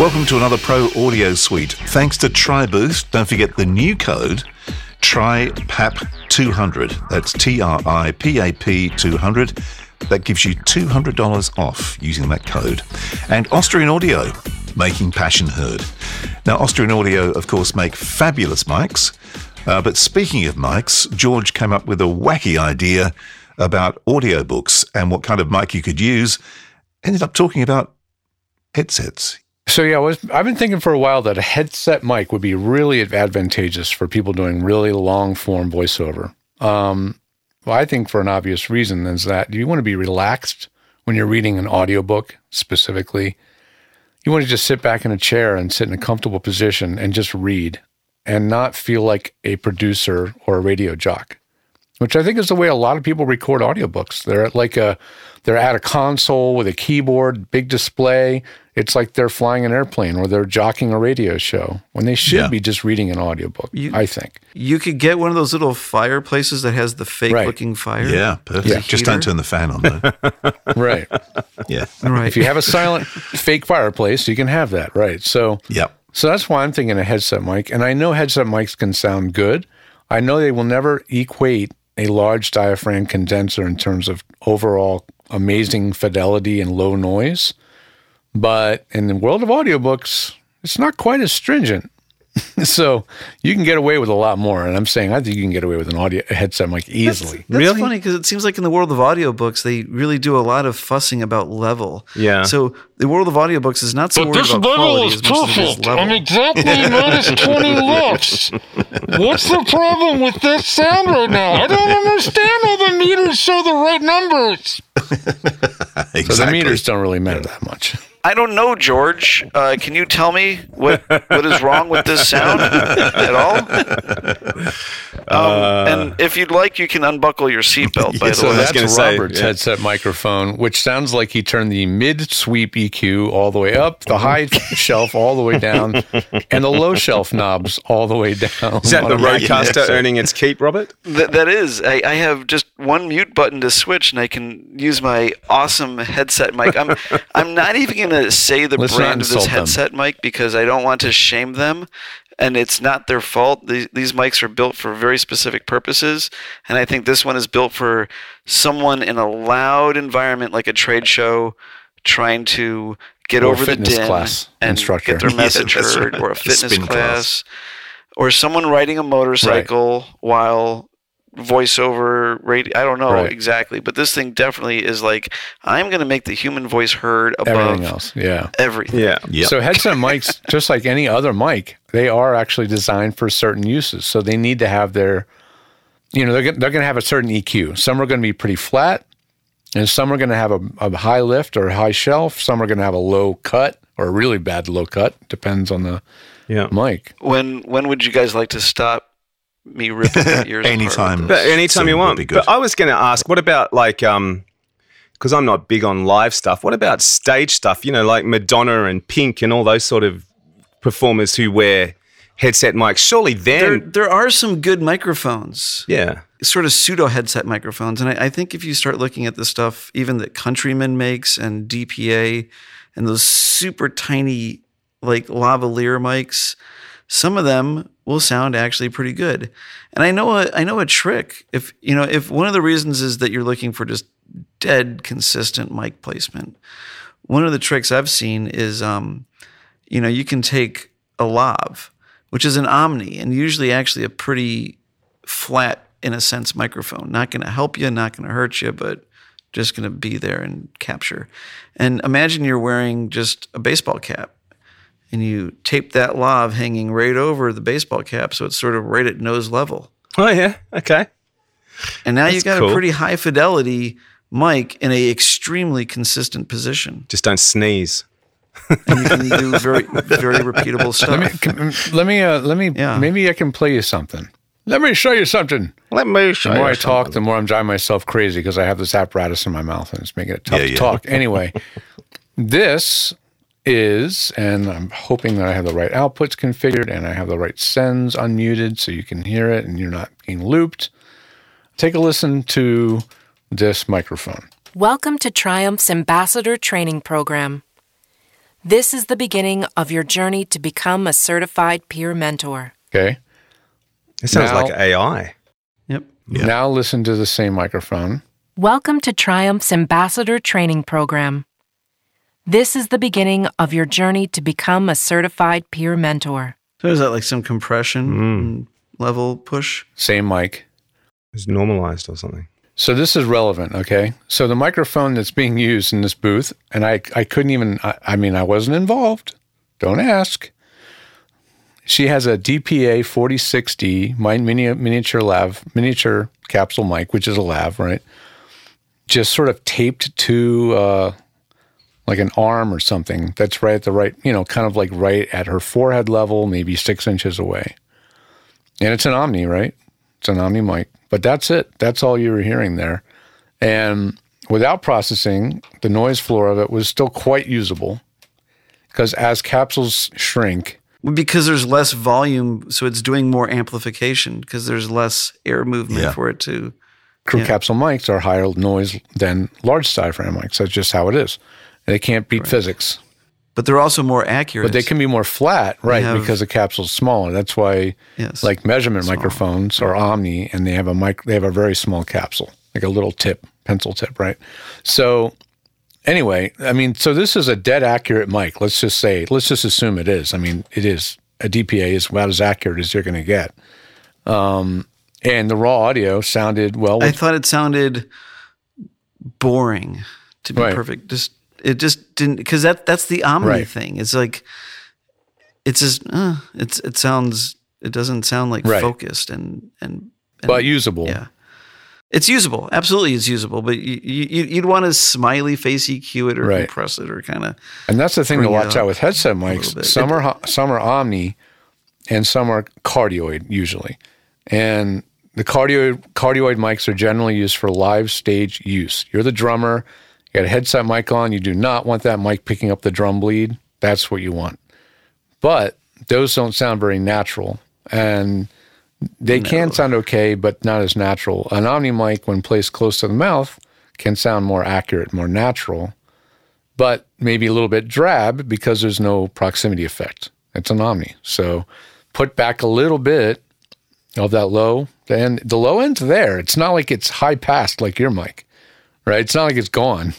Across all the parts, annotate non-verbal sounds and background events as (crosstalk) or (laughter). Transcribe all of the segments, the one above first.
Welcome to another Pro Audio Suite. Thanks to TriBooth, don't forget the new code TRIPAP200. That's T R I P A P 200. That gives you $200 off using that code. And Austrian Audio, making passion heard. Now, Austrian Audio, of course, make fabulous mics. Uh, but speaking of mics, George came up with a wacky idea about audiobooks and what kind of mic you could use. Ended up talking about headsets. So yeah, was, I've been thinking for a while that a headset mic would be really advantageous for people doing really long form voiceover. Um, well, I think for an obvious reason is that you want to be relaxed when you're reading an audiobook specifically. You want to just sit back in a chair and sit in a comfortable position and just read and not feel like a producer or a radio jock, which I think is the way a lot of people record audiobooks. They're at like a they're at a console with a keyboard, big display. It's like they're flying an airplane or they're jocking a radio show when they should Yeah. be just reading an audiobook, You- I think. You could get one of those little fireplaces that has the fake Right. looking fire. Yeah, perfect. Yeah. Just don't turn the fan on though. (laughs) Right. yeah. Right. if you have a silent fake fireplace, you can have that, right? So Yep. So that's why I'm thinking a headset mic. And I know headset mics can sound good. I know they will never equate a large diaphragm condenser in terms of overall amazing fidelity and low noise. But in the world of audiobooks, it's not quite as stringent. (laughs) so you can get away with a lot more. And I'm saying I think you can get away with an audio a headset mic easily. That's Really? funny because it seems like in the world of audiobooks, they really do a lot of fussing about level. Yeah. So the world of audiobooks is not so worried about quality as much as it is level. exactly minus (laughs) 20 lux. What's the problem with this sound right now? I don't understand how the meters show the right numbers. Exactly. So the meters don't really matter that much. I don't know, George. Uh, can you tell me what what is wrong with this sound at all? (laughs) Um, and if you'd like, you can unbuckle your seatbelt. (laughs) By the So way, that's gonna say, Robert's yeah. headset microphone, which sounds like he turned the mid sweep EQ all the way up, the high (laughs) shelf all the way down, and the low shelf knobs all the way down. Is that the a Rodecaster earning its keep, Robert? Th- that is. I, I have just one mute button to switch, and I can use my awesome headset mic. I'm (laughs) I'm not even going to say the Let's brand of this insult them. headset mic because I don't want to shame them. And it's not their fault. These, these mics are built for very specific purposes. And I think this one is built for someone in a loud environment like a trade show trying to get Or over the din class and instructor. get their (laughs) message that's heard, right. or a fitness class, class. or someone riding a motorcycle while voiceover radio. I don't know Right. exactly, but this thing definitely is like I'm going to make the human voice heard above Everything else, yeah. everything. Yeah. Yep. So headset mics, (laughs) just like any other mic, they are actually designed for certain uses. So they need to have their, you know, they're, they're going to have a certain EQ. Some are going to be pretty flat, and some are going to have a, a high lift or a high shelf. Some are going to have a low cut or a really bad low cut. Depends on the Yeah. mic. When when would you guys like to stop me ripping your ears? apart Anytime. But this? anytime So you want. be good. But I was going to ask, what about like, um, because I'm not big on live stuff. What about stage stuff? You know, like Madonna and Pink and all those sort of performers who wear headset mics. Surely there, then, there are some good microphones, yeah, sort of pseudo headset microphones. And I, I think if you start looking at the stuff, even that Countryman makes and DPA and those super tiny, like lavalier mics, some of them will sound actually pretty good. And I know a, I know a trick. If you know, if one of the reasons is that you're looking for just dead consistent mic placement, one of the tricks I've seen is, um, you know, you can take a lav, which is an omni, and usually actually a pretty flat, in a sense, microphone. Not going to help you, not going to hurt you, but just going to be there and capture. And imagine you're wearing just a baseball cap and you tape that lav hanging right over the baseball cap so it's sort of right at nose level. oh yeah, okay, And now That's you've got cool. a pretty high fidelity mic in a extremely consistent position, Just don't sneeze. and you can do very very repeatable stuff. Let me can- let me uh, let me Yeah. maybe I can play you something. Let me show you something. Let me show The more you I talk, the more I'm driving myself crazy because I have this apparatus in my mouth and it's making it tough Yeah, to yeah. talk. Anyway, (laughs) this is, and I'm hoping that I have the right outputs configured and I have the right sends unmuted so you can hear it and you're not being looped. Take a listen to this microphone. Welcome to Triumph's Ambassador Training Program. This is the beginning of your journey to become a certified peer mentor. Okay. It sounds Now- like AI. Yep. Now listen to the same microphone. Welcome to Triumph's Ambassador Training Program. This is the beginning of your journey to become a certified peer mentor. So is that like some compression Mm. level push? Same mic. It's normalized or something. So this is relevant, okay? So the microphone that's being used in this booth, and I, I couldn't even, I, I mean, I wasn't involved. Don't ask. She has a DPA 4060 mi- mini, miniature lav, miniature capsule mic, which is a lav, right? Just sort of taped to uh, like an arm or something. That's right at the right, you know, kind of like right at her forehead level, maybe six inches away. And it's an Omni, right? It's an Omni mic, but that's it. That's all you were hearing there. And without processing, the noise floor of it was still quite usable because as capsules shrink, Because there's less volume, so it's doing more amplification because there's less air movement Yeah. for it to. crew Yeah. capsule mics are higher noise than large diaphragm mics. That's just how it is. They can't beat physics, But they're also more accurate. but they can be more flat, right? have- because the capsule's smaller. That's why, Yes. like measurement microphones are Omni, and they have a mic. They have a very small capsule, like a little tip, pencil tip, right? So, anyway, I mean, so this is a dead accurate mic. Let's just say, let's just assume it is. I mean, it is. A DPA is about as accurate as you're going to get. Um, and the raw audio sounded well. I thought it sounded boring. To be Right. perfect, just it just didn't because that that's the Omni Right. thing. It's like it's just uh, it's it sounds it doesn't sound like Right. focused and and, and but usable. yeah. It's usable, absolutely, it's usable. But you, you you'd want to smiley face EQ it or Right. compress it or kind of And that's the thing to watch out with headset mics. Some are some are Omni, and some are cardioid usually. And the cardioid cardioid mics are generally used for live stage use. You're the drummer, you got a headset mic on. You do not want that mic picking up the drum bleed. That's what you want. But those don't sound very natural, and they can sound okay, but not as natural. An Omni mic, when placed close to the mouth, can sound more accurate, more natural but maybe a little bit drab because there's no proximity effect. It's an Omni. So put back a little bit of that low, and the low end's there. It's not like it's high passed like your mic, right? It's not like it's gone.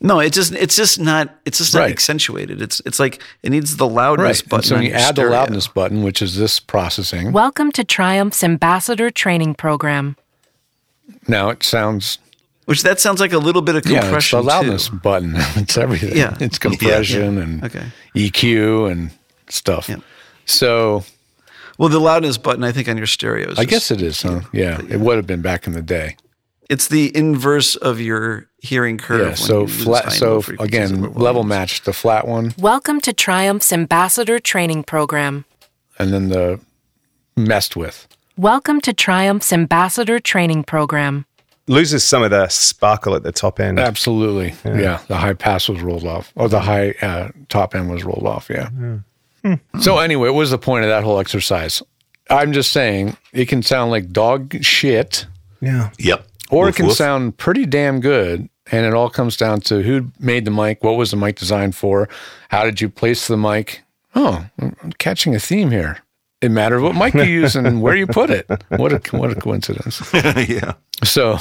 no. It just it's just not it's just not Right. accentuated. It's it's like it needs the loudness Right. button. And so when you your add the loudness button, which is this processing, Welcome to Triumph's Ambassador Training Program. now it sounds which that sounds like a little bit of compression. yeah, it's compression the loudness too. button. (laughs) it's everything. Yeah. It's compression and Okay. EQ and stuff. Yeah. So Well, the loudness button, I think, on your stereo. Is I just- guess it is, huh? Yeah, it would have been back in the day. It's the inverse of your hearing curve. Yeah. So you use high flat. So again, level volumes. match the flat one, Welcome to Triumph's Ambassador Training Program. and then the messed with. Welcome to Triumph's Ambassador Training Program. Loses some of the sparkle at the top end. Absolutely. Yeah. The high pass was rolled off, or the high uh, top end was rolled off. Yeah. So anyway, what was the point of that whole exercise? I'm just saying it can sound like dog shit, Yeah. Yep. Or Woof, it can woof. sound pretty damn good. And it all comes down to who made the mic, what was the mic designed for, how did you place the mic? Oh, I'm catching a theme here. It mattered what mic you use and where you put it. What a what a coincidence. (laughs) yeah. So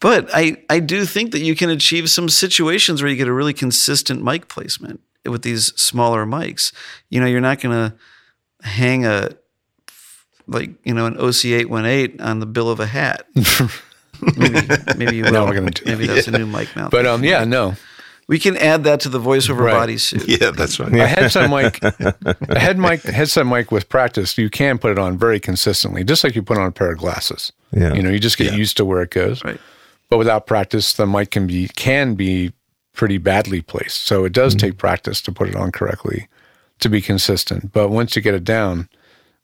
But I, I do think that you can achieve some situations where you get a really consistent mic placement with these smaller mics. You know, you're not going to hang a like you know an OC818 on the bill of a hat. (laughs) maybe maybe you (laughs) will. No, we're gonna do maybe that. that's a new mic mount. but um yeah, no. we can add that to the voiceover Right. bodysuit. (laughs) Yeah, that's right. a headset (laughs) mic, a head mic, headset mic with practice, you can put it on very consistently, just like you put on a pair of glasses. Yeah. You know, you just get Yeah. used to where it goes. Right. but without practice, the mic can be can be pretty badly placed. So it does take practice to put it on correctly, to be consistent. But once you get it down,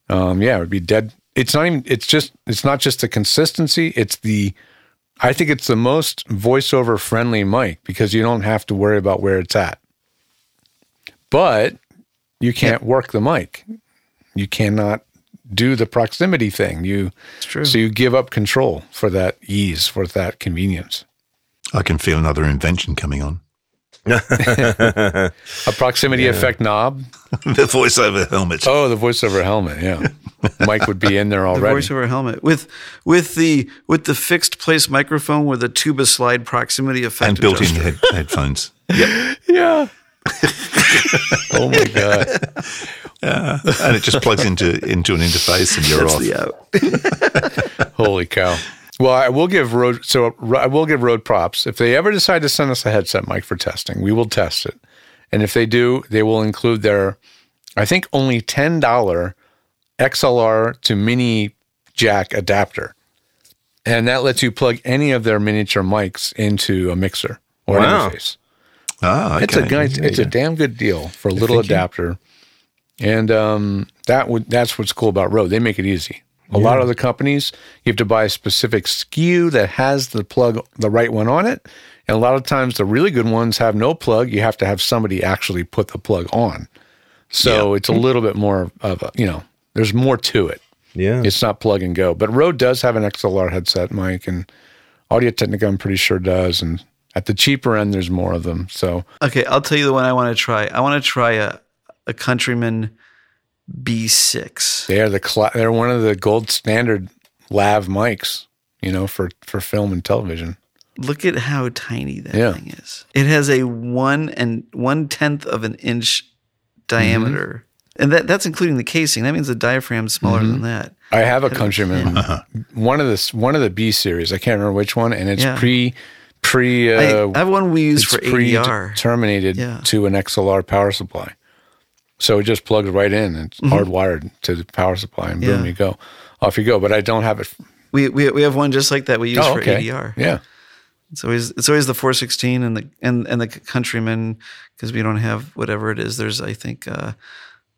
um, yeah, it would be dead. It's not even. It's just. It's not just the consistency. It's the. I think it's the most voiceover friendly mic because you don't have to worry about where it's at. But you can't work the mic. You cannot do the proximity thing. You true. so you give up control for that ease, for that convenience. I can feel another invention coming on. (laughs) A proximity effect knob. (laughs) the voiceover helmet. Oh, the voiceover helmet. Yeah, (laughs) Mike would be in there already. The already. voiceover helmet with with the with the fixed place microphone with a tuba slide proximity effect and built-in head, headphones. Yeah. oh my god. and it just plugs into into an interface and you're That's off. the out. Holy cow. Well, I will give Rode so I will give Rode props. If they ever decide to send us a headset mic for testing, we will test it. And if they do, they will include their I think only $10 XLR to mini jack adapter. And that lets you plug any of their miniature mics into a mixer or Wow. an interface. Ah, okay. It's a it's a damn good deal for a little adapter, and um, that would that's what's cool about Rode. They make it easy. A lot of the companies, you have to buy a specific SKU that has the plug, the right one on it, and a lot of times the really good ones have no plug. You have to have somebody actually put the plug on. So it's a little bit more of a, you know, there's more to it. Yeah. It's not plug and go. But Rode does have an XLR headset mic, and Audio Technica, I'm pretty sure does. And at the cheaper end, there's more of them. So Okay, I'll tell you the one I want to try. I want to try a a Countryman B6. they are the cla they're one of the gold standard lav mics, you know, for for film and television. Look at how tiny that Yeah. thing is. It has a one and one tenth of an inch diameter, mm-hmm. and that that's including the casing. That means the diaphragm's smaller than mm-hmm. that. I have a Countryman, uh-huh. one of the one of the B series. I can't remember which one, and it's Yeah. pre pre. I, Uh, I have one we use it's for ADR. terminated Yeah. to an XLR power supply. So it just plugs right in. It's hardwired to the power supply, and boom, Mm-hmm. Yeah. you go. Off you go. But I don't have it. We, we we have one just like that we use oh, for okay. ADR. Yeah. It's always it's always the 416 and the and and the Countryman because we don't have whatever it is. There's I think uh,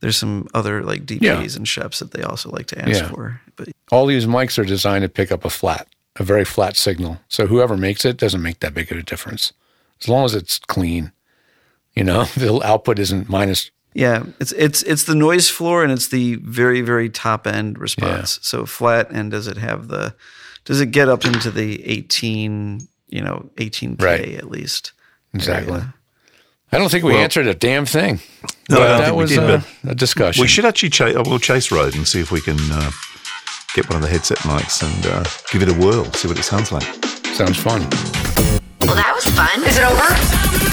there's some other like DPs Yeah. and Schoeps that they also like to ask Yeah. for. But All these mics are designed to pick up a flat, a very flat signal. So whoever makes it doesn't make that big of a difference. As long as it's clean, you know, (laughs) the output isn't minus. Yeah, it's it's it's the noise floor and it's the very very top end response. So flat and does it have the does it get up into the 18 you know 18k Right. at least? Exactly. area? I don't think we answered a damn thing. No, I don't that think we was did, a, but a discussion. We should actually chase. We'll chase Rode and see if we can uh, get one of the headset mics and uh, give it a whirl. See what it sounds like. Sounds fun. Well, that was fun. Is it over?